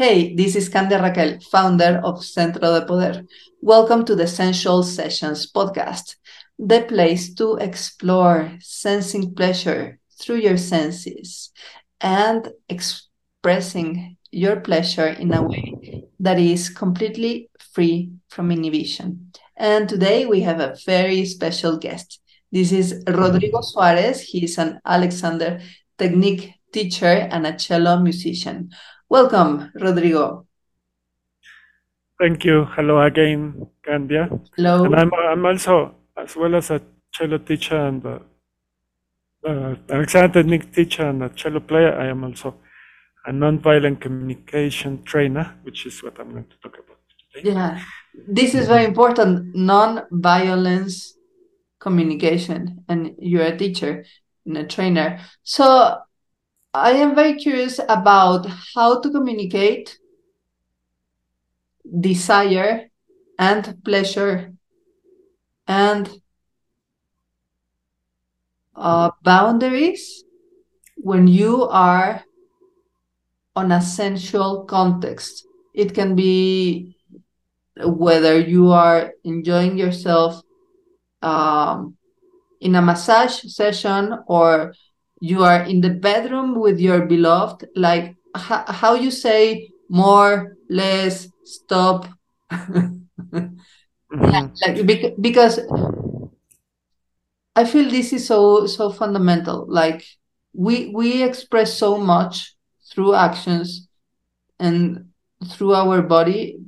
Hey, this is Candia Raquel, founder of Centro de Poder. Welcome to the Sensual Sessions podcast, the place to explore sensing pleasure through your senses and expressing your pleasure in a way that is completely free from inhibition. And today we have a very special guest. This is Rodrigo Suarez. He is an Alexander Technique teacher and a cello musician. Welcome, Rodrigo. Thank you. Hello again, Candia. Hello. And I'm, I'm also, as well as a cello teacher and a, uh, Alexander Technique teacher and a cello player, I am also a nonviolent communication trainer, which is what I'm going to talk about today. Yeah, this is very important non-violence communication, and you're a teacher and a trainer. So I am very curious about how to communicate desire and pleasure and uh, boundaries when you are on a sensual context. It can be whether you are enjoying yourself um, in a massage session or you are in the bedroom with your beloved like how you say more less stop Mhm. like bec- because i feel this is so so fundamental like we we express so much through actions and through our body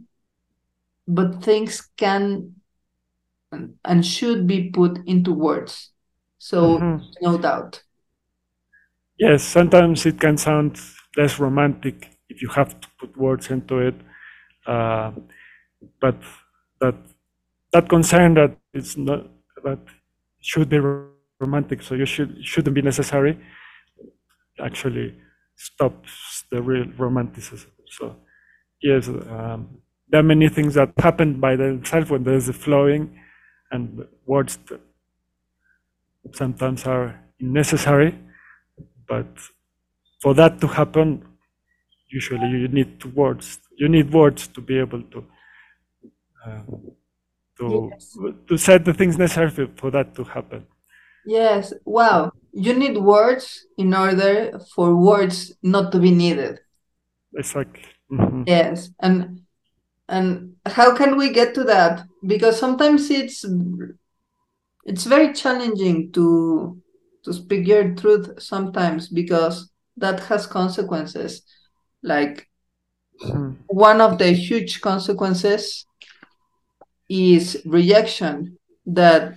but things can and should be put into words so Mhm. no doubt Yes, sometimes it can sound less romantic if you have to put words into it, uh, but that that concern that it's not that should be romantic, so you should shouldn't be necessary. Actually, stops the real romanticism. So yes, um, there are many things that happen by themselves when there's a flowing, and words that sometimes are necessary but for that to happen usually you need to words you need words to be able to uh, to Yes. to set the things necessary for, that to happen Yes, wow. You need words in order for words not to be needed. it's like mhm. Yes. And and how can we get to that? Because sometimes it's it's very challenging to to speak your truth sometimes because that has consequences. Like Mhm. one of the huge consequences is rejection that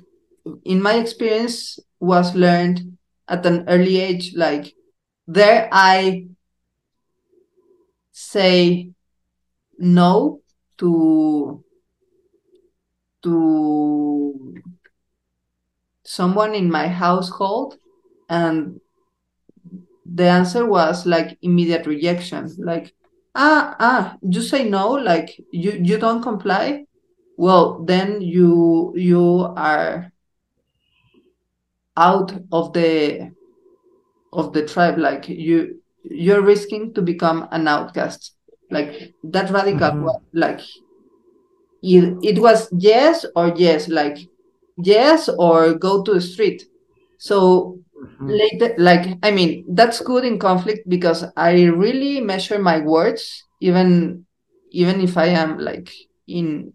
in my experience was learned at an early age like there i say no to to someone in my household and the answer was like immediate rejection. Like ah ah you say no like you you don't comply? Well then you you are out of the of the tribe. Like you you're risking to become an outcast. Like that radical Mhm. like it, it was yes or yes. Like yes or go to the street. So Mhm. later like i mean that's good in conflict because i really measure my words even even if i am like in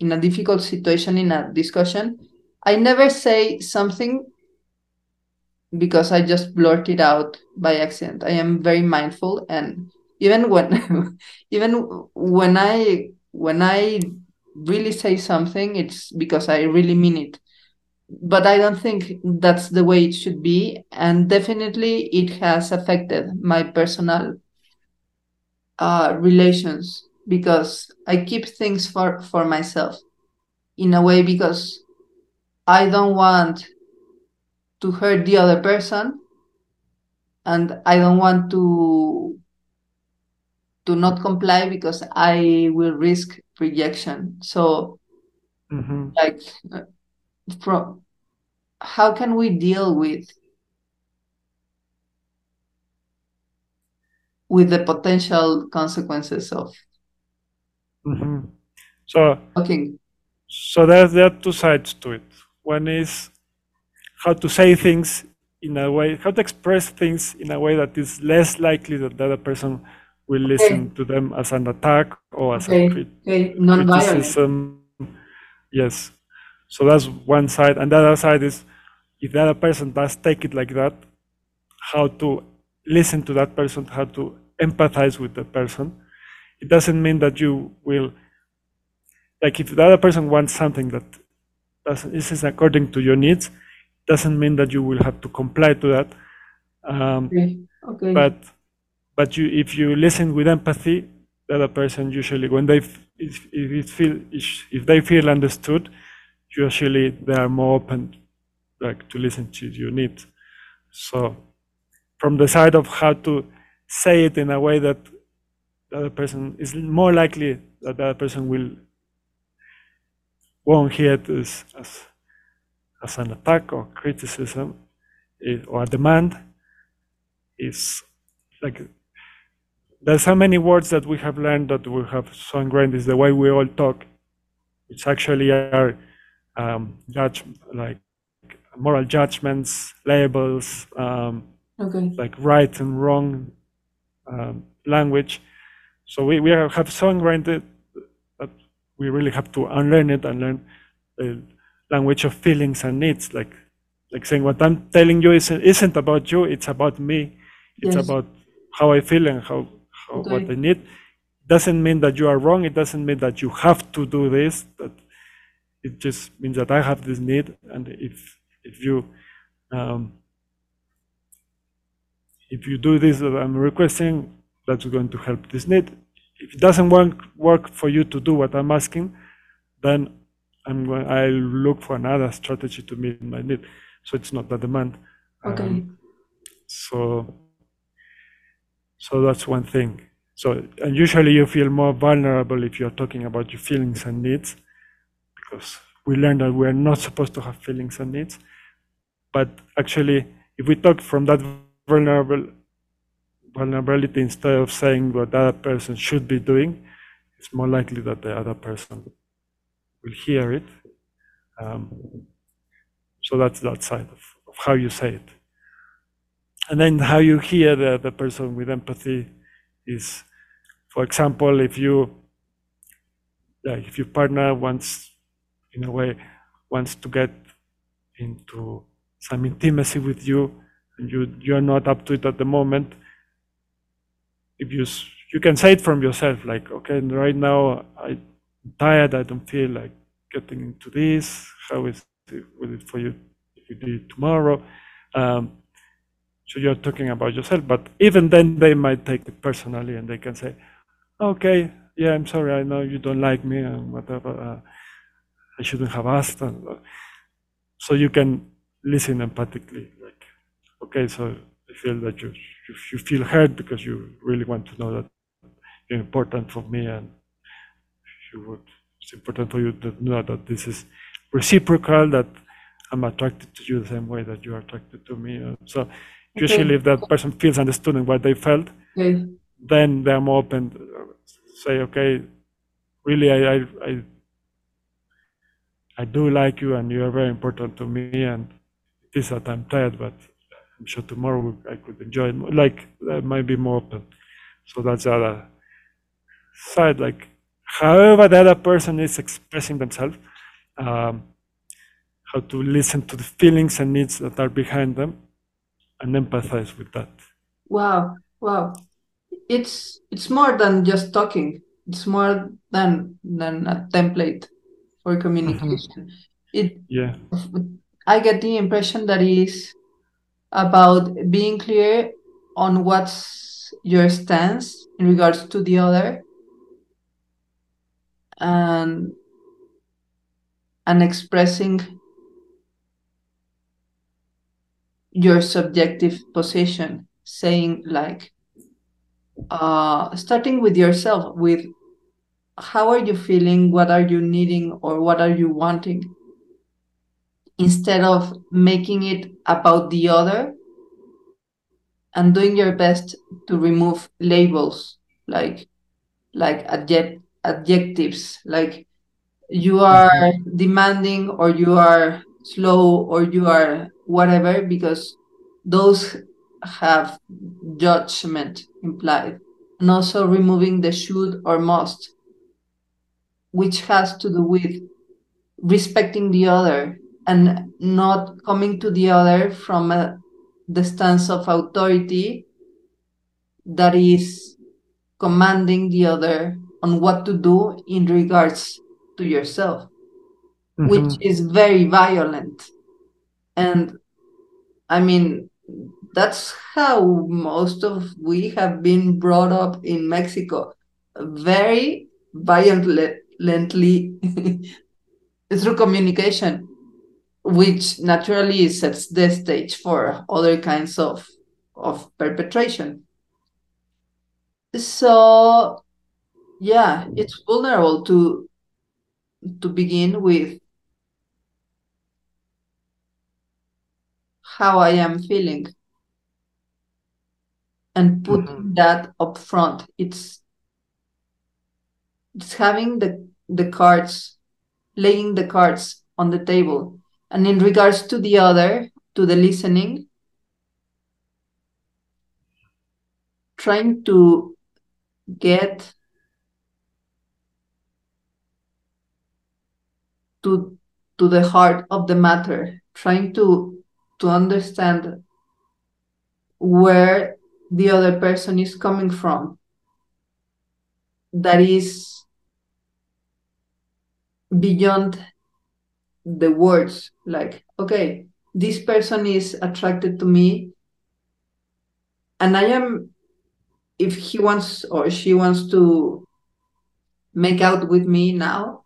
in a difficult situation in a discussion. I never say something because i just blurt it out by accident. I am very mindful and even when even when i when i really say something it's because i really mean it but I don't think that's the way it should be. And definitely it has affected my personal uh, relations because I keep things for, for myself in a way because I don't want to hurt the other person and I don't want to to not comply because I will risk rejection. So Mhm. like uh, from how can we deal with with the potential consequences of hmm So talking. so there there are two sides to it. One is how to say things in a way, how to express things in a way that is less likely that the other person will listen to them as an attack or as Okay, a crit- okay, criticism. Yes. So that's one side. And the other side is if the other person does take it like that, how to listen to that person, how to empathize with the person. It doesn't mean that you will, like if the other person wants something that doesn't, isn't according to your needs, doesn't mean that you will have to comply to that. Um, Okay, okay. but but you if you listen with empathy the other person usually when they if, if feel if they feel understood usually they are more open like to listen to your needs. So from the side of how to say it in a way that the other person is more likely that the other person will won't hear it as as, as an attack or criticism eh, or a demand is like there's so many words that we have learned that we have so ingrained is the way we all talk It's actually are um, judge like moral judgments labels um, okay. like right and wrong um, language. So we, we have so ingrained it that we really have to unlearn it and learn the language of feelings and needs. Like like saying what i'm telling you isn't, isn't about you it's about me. It's Yes. about how i feel and how, how what i need. Doesn't mean that you are wrong. It doesn't mean that you have to do this that it just means that i have this need and if if you um, if you do this that i'm requesting that's going to help this need. If it doesn't work work for you to do what i'm asking then i'm going i'll look for another strategy to meet my need. So it's not a demand. Okay. Um, so so that's one thing. So and usually you feel more vulnerable if you're talking about your feelings and needs because we learned that we're not supposed to have feelings and needs. But actually if we talk from that vulnerable vulnerability instead of saying what other person should be doing it's more likely that the other person will hear it. Um, so that's that side of, of how you say it. And then how you hear the, the person with empathy is for example if you like if your partner wants in a way wants to get into some intimacy with you and you you're not up to it at the moment. If you you can say it from yourself like okay right now i'm tired i don't feel like getting into this. How is it it for you if you do it tomorrow? Um, so you're talking about yourself but even then they might take it personally and they can say okay yeah i'm sorry i know you don't like me and whatever uh, i shouldn't have asked and, so you can listen empathically like okay so i feel that you you, you feel hurt because you really want to know that you're important for me and you would it's important for you to know that this is reciprocal that i'm attracted to you the same way that you're attracted to me uh, so usually if that person feels understood in what they felt Okay. then they're more open to say okay really I, I i i do like you and you are very important to me and it is that i'm tired but i'm sure tomorrow i could enjoy it more. like that might be more open so that's the other side like however the other person is expressing themselves um, how to listen to the feelings and needs that are behind them and empathize with that Wow. Wow. It's it's more than just talking. It's more than than a template for communication. It yeah. I get the impression that is about being clear on what's your stance in regards to the other. And and expressing your subjective position saying like uh starting with yourself with how are you feeling? What are you needing or what are you wanting? Instead of making it about the other and doing your best to remove labels like like adject, adjectives like you are mm-hmm. demanding or you are slow or you are whatever because those have judgment implied. And also removing the should or must which has to do with respecting the other and not coming to the other from a, the stance of authority that is commanding the other on what to do in regards to yourself, mm-hmm. which is very violent. And I mean, that's how most of we have been brought up in Mexico, very violently through communication, which naturally sets the stage for other kinds of of perpetration. So yeah, it's vulnerable to to begin with how I am feeling and put mm-hmm. that up front. It's it's having the the cards, laying the cards on the table. And in regards to the other, to the listening, trying to get to to the heart of the matter trying to to understand where the other person is coming from that is beyond the words like okay this person is attracted to me and i am if he wants or she wants to make out with me now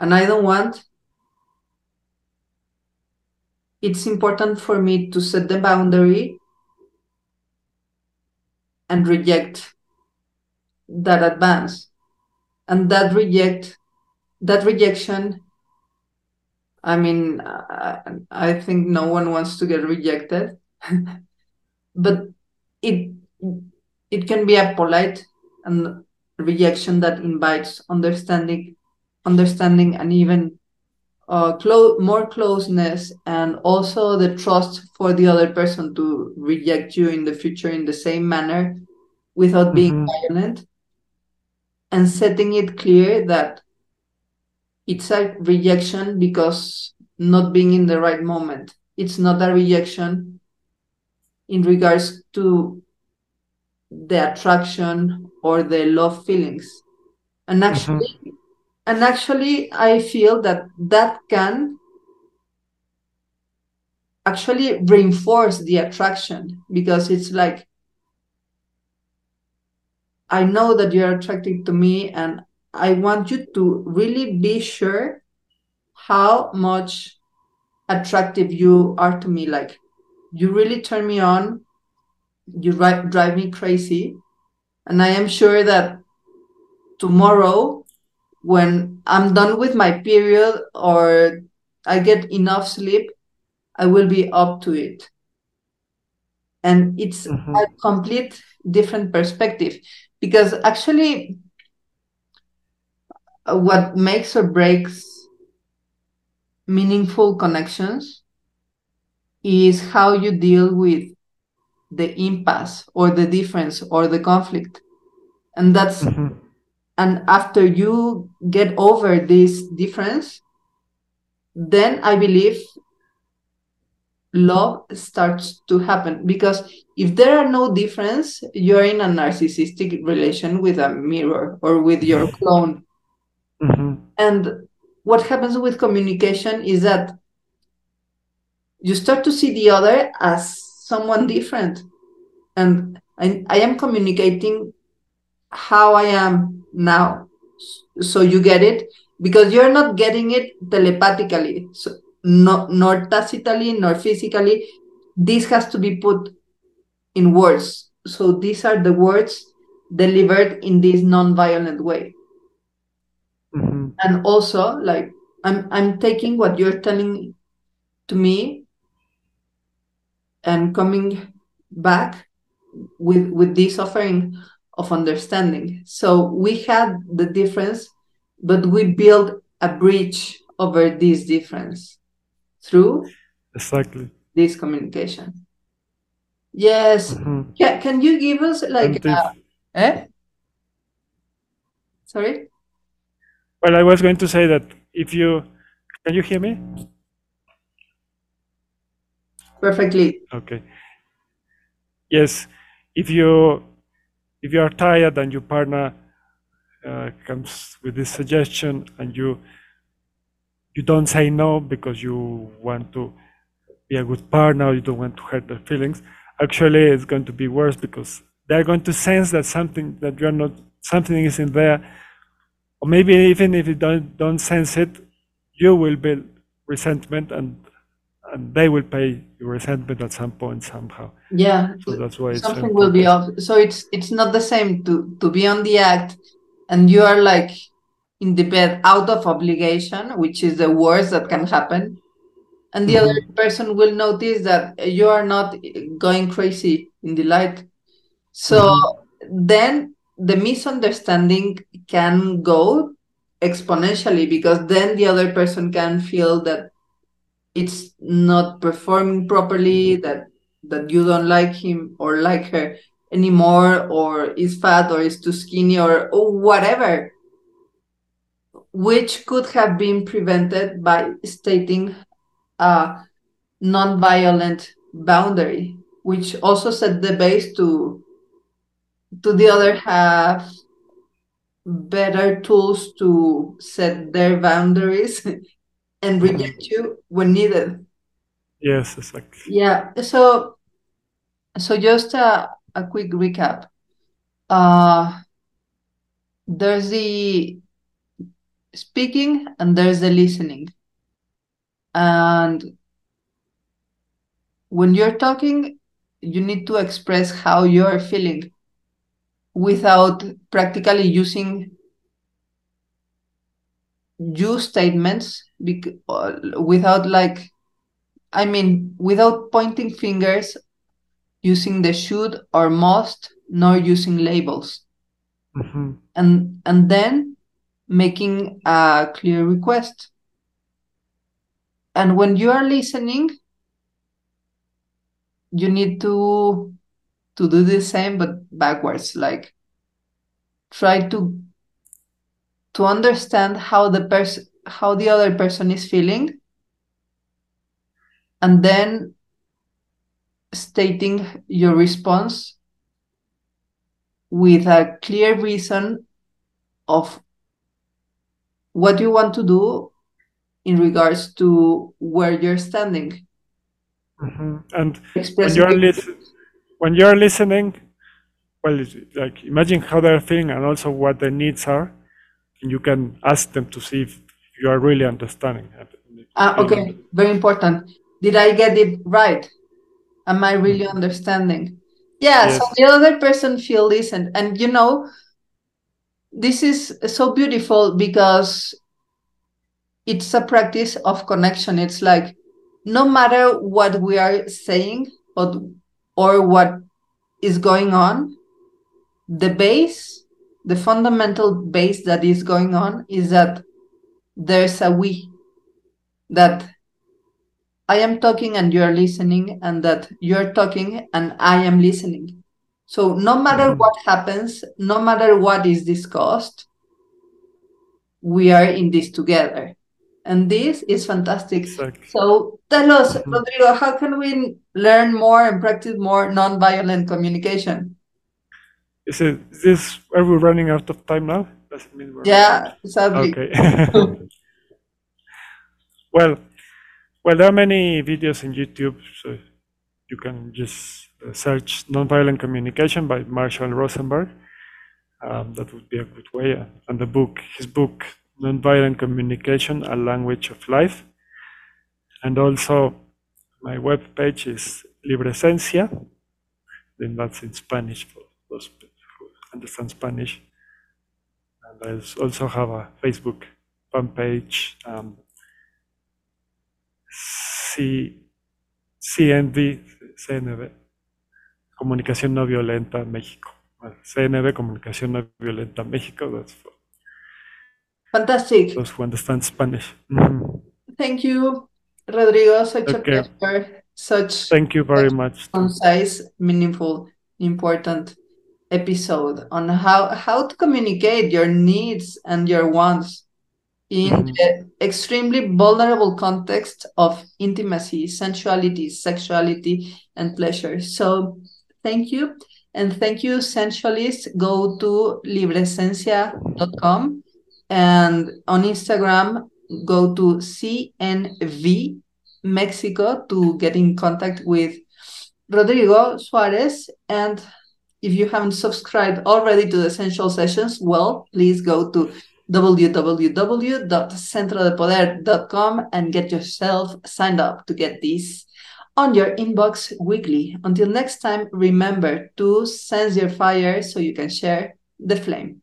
and I don't want, it's important for me to set the boundary and reject that advance. And that reject, that rejection, I mean, I, I think no one wants to get rejected, but it it can be a polite and rejection that invites understanding understanding and even uh, clo- more closeness and also the trust for the other person to reject you in the future in the same manner without being mm-hmm. violent and setting it clear that it's a rejection because not being in the right moment it's not a rejection in regards to the attraction or the love feelings and mm-hmm. actually mm-hmm. and actually i feel that that can actually reinforce the attraction because it's like i know that you're attracted to me and i want you to really be sure how much attractive you are to me. Like you really turn me on. You drive, drive me crazy. And i am sure that tomorrow when i'm done with my period or i get enough sleep i will be up to it. And it's mm-hmm. a complete different perspective. Because actually what makes or breaks meaningful connections is how you deal with the impasse or the difference or the conflict. And that's mm-hmm. and after you get over this difference then i believe love starts to happen. Because if there are no difference you're in a narcissistic relation with a mirror or with your clone mm-hmm. and what happens with communication is that you start to see the other as someone different. And I, I am communicating how i am now. So you get it? Because you're not getting it telepathically. So not nor tacitly nor physically. This has to be put in words. So these are the words delivered in this non-violent way. And also like i'm i'm taking what you're telling to me and coming back with with this offering of understanding. So we had the difference, but we built a bridge over this difference through exactly this communication. Yes. Mhm. Yeah. Can you give us like if- uh, eh? Sorry. Well, I was going to say that if you can you hear me? Perfectly. Okay. Yes, if you if you are tired and your partner uh, comes with this suggestion and you you don't say no because you want to be a good partner, you don't want to hurt their feelings. Actually, it's going to be worse because they're going to sense that something that you're not something is in there, or maybe even if you don't don't sense it, you will build resentment and and they will pay your resentment at some point somehow. Yeah. So that's why it's Something will be off. So it's it's not the same to to be on the act and you are like in the bed out of obligation, which is the worst that can happen. And the mm-hmm. other person will notice that you are not going crazy in the light. So mm-hmm. then the misunderstanding can go exponentially because then the other person can feel that it's not performing properly, mm-hmm. that that you don't like him or like her anymore, or is fat or is too skinny or, or whatever, which could have been prevented by stating a non-violent boundary, which also set the base to to the other have better tools to set their boundaries and reject you when needed. Yes, exactly. Yeah. So, so just a, a quick recap. Uh, there's the speaking and there's the listening. And when you're talking, you need to express how you're feeling without practically using you statements bec- uh, without like I mean, without pointing fingers, using the should or must, nor using labels, Mhm. and and then making a clear request. And when you are listening, you need to to do the same but backwards, like try to to understand how the person how the other person is feeling and then stating your response with a clear reason of what you want to do in regards to where you're standing Mhm. And when you're your- lis- when you're listening, well, like imagine how they're feeling and also what their needs are, and you can ask them to see if you are really understanding. Ah, okay, very important. Did I get it right? Am I really understanding? Yeah, so the other person feel listened. And you know, this is so beautiful because it's a practice of connection. It's like no matter what we are saying or, or what is going on, the base, the fundamental base that is going on is that there's a we that I am talking and you're listening, and that you're talking and I am listening. So, no matter Mhm. what happens, no matter what is discussed, we are in this together. And this is fantastic. Exactly. So, tell us, Mhm. Rodrigo, how can we learn more and practice more nonviolent communication? Is it this are we running out of time now? Does it mean we're Yeah, sadly. Okay. well, well, there are many videos in YouTube, so you can just search nonviolent communication by Marshall Rosenberg. Um, that would be a good way. And the book, his book, Nonviolent Communication: A Language of Life. And also, my web page is Libresencia. Then that's in Spanish for those who understand Spanish. And I also have a Facebook fan page, um, C, CNV, CNV. Comunicación No Violenta México. CNV Comunicación No Violenta México. That's for Fantastic. those who understand Spanish. Mhm. Thank you, Rodrigo. Such Okay. a pleasure. Such Thank you very much. concise, meaningful, important episode on how how to communicate your needs and your wants in Mhm. the extremely vulnerable context of intimacy, sensuality, sexuality, and pleasure. So, thank you. And thank you, sensualists. Go to libresencia.com and on Instagram, go to CNV Mexico to get in contact with Rodrigo Suarez. And if you haven't subscribed already to the Sensual Sessions, well, please go to www.centrodepoder.com and get yourself signed up to get these on your inbox weekly. Until next time, remember to sense your fire so you can share the flame.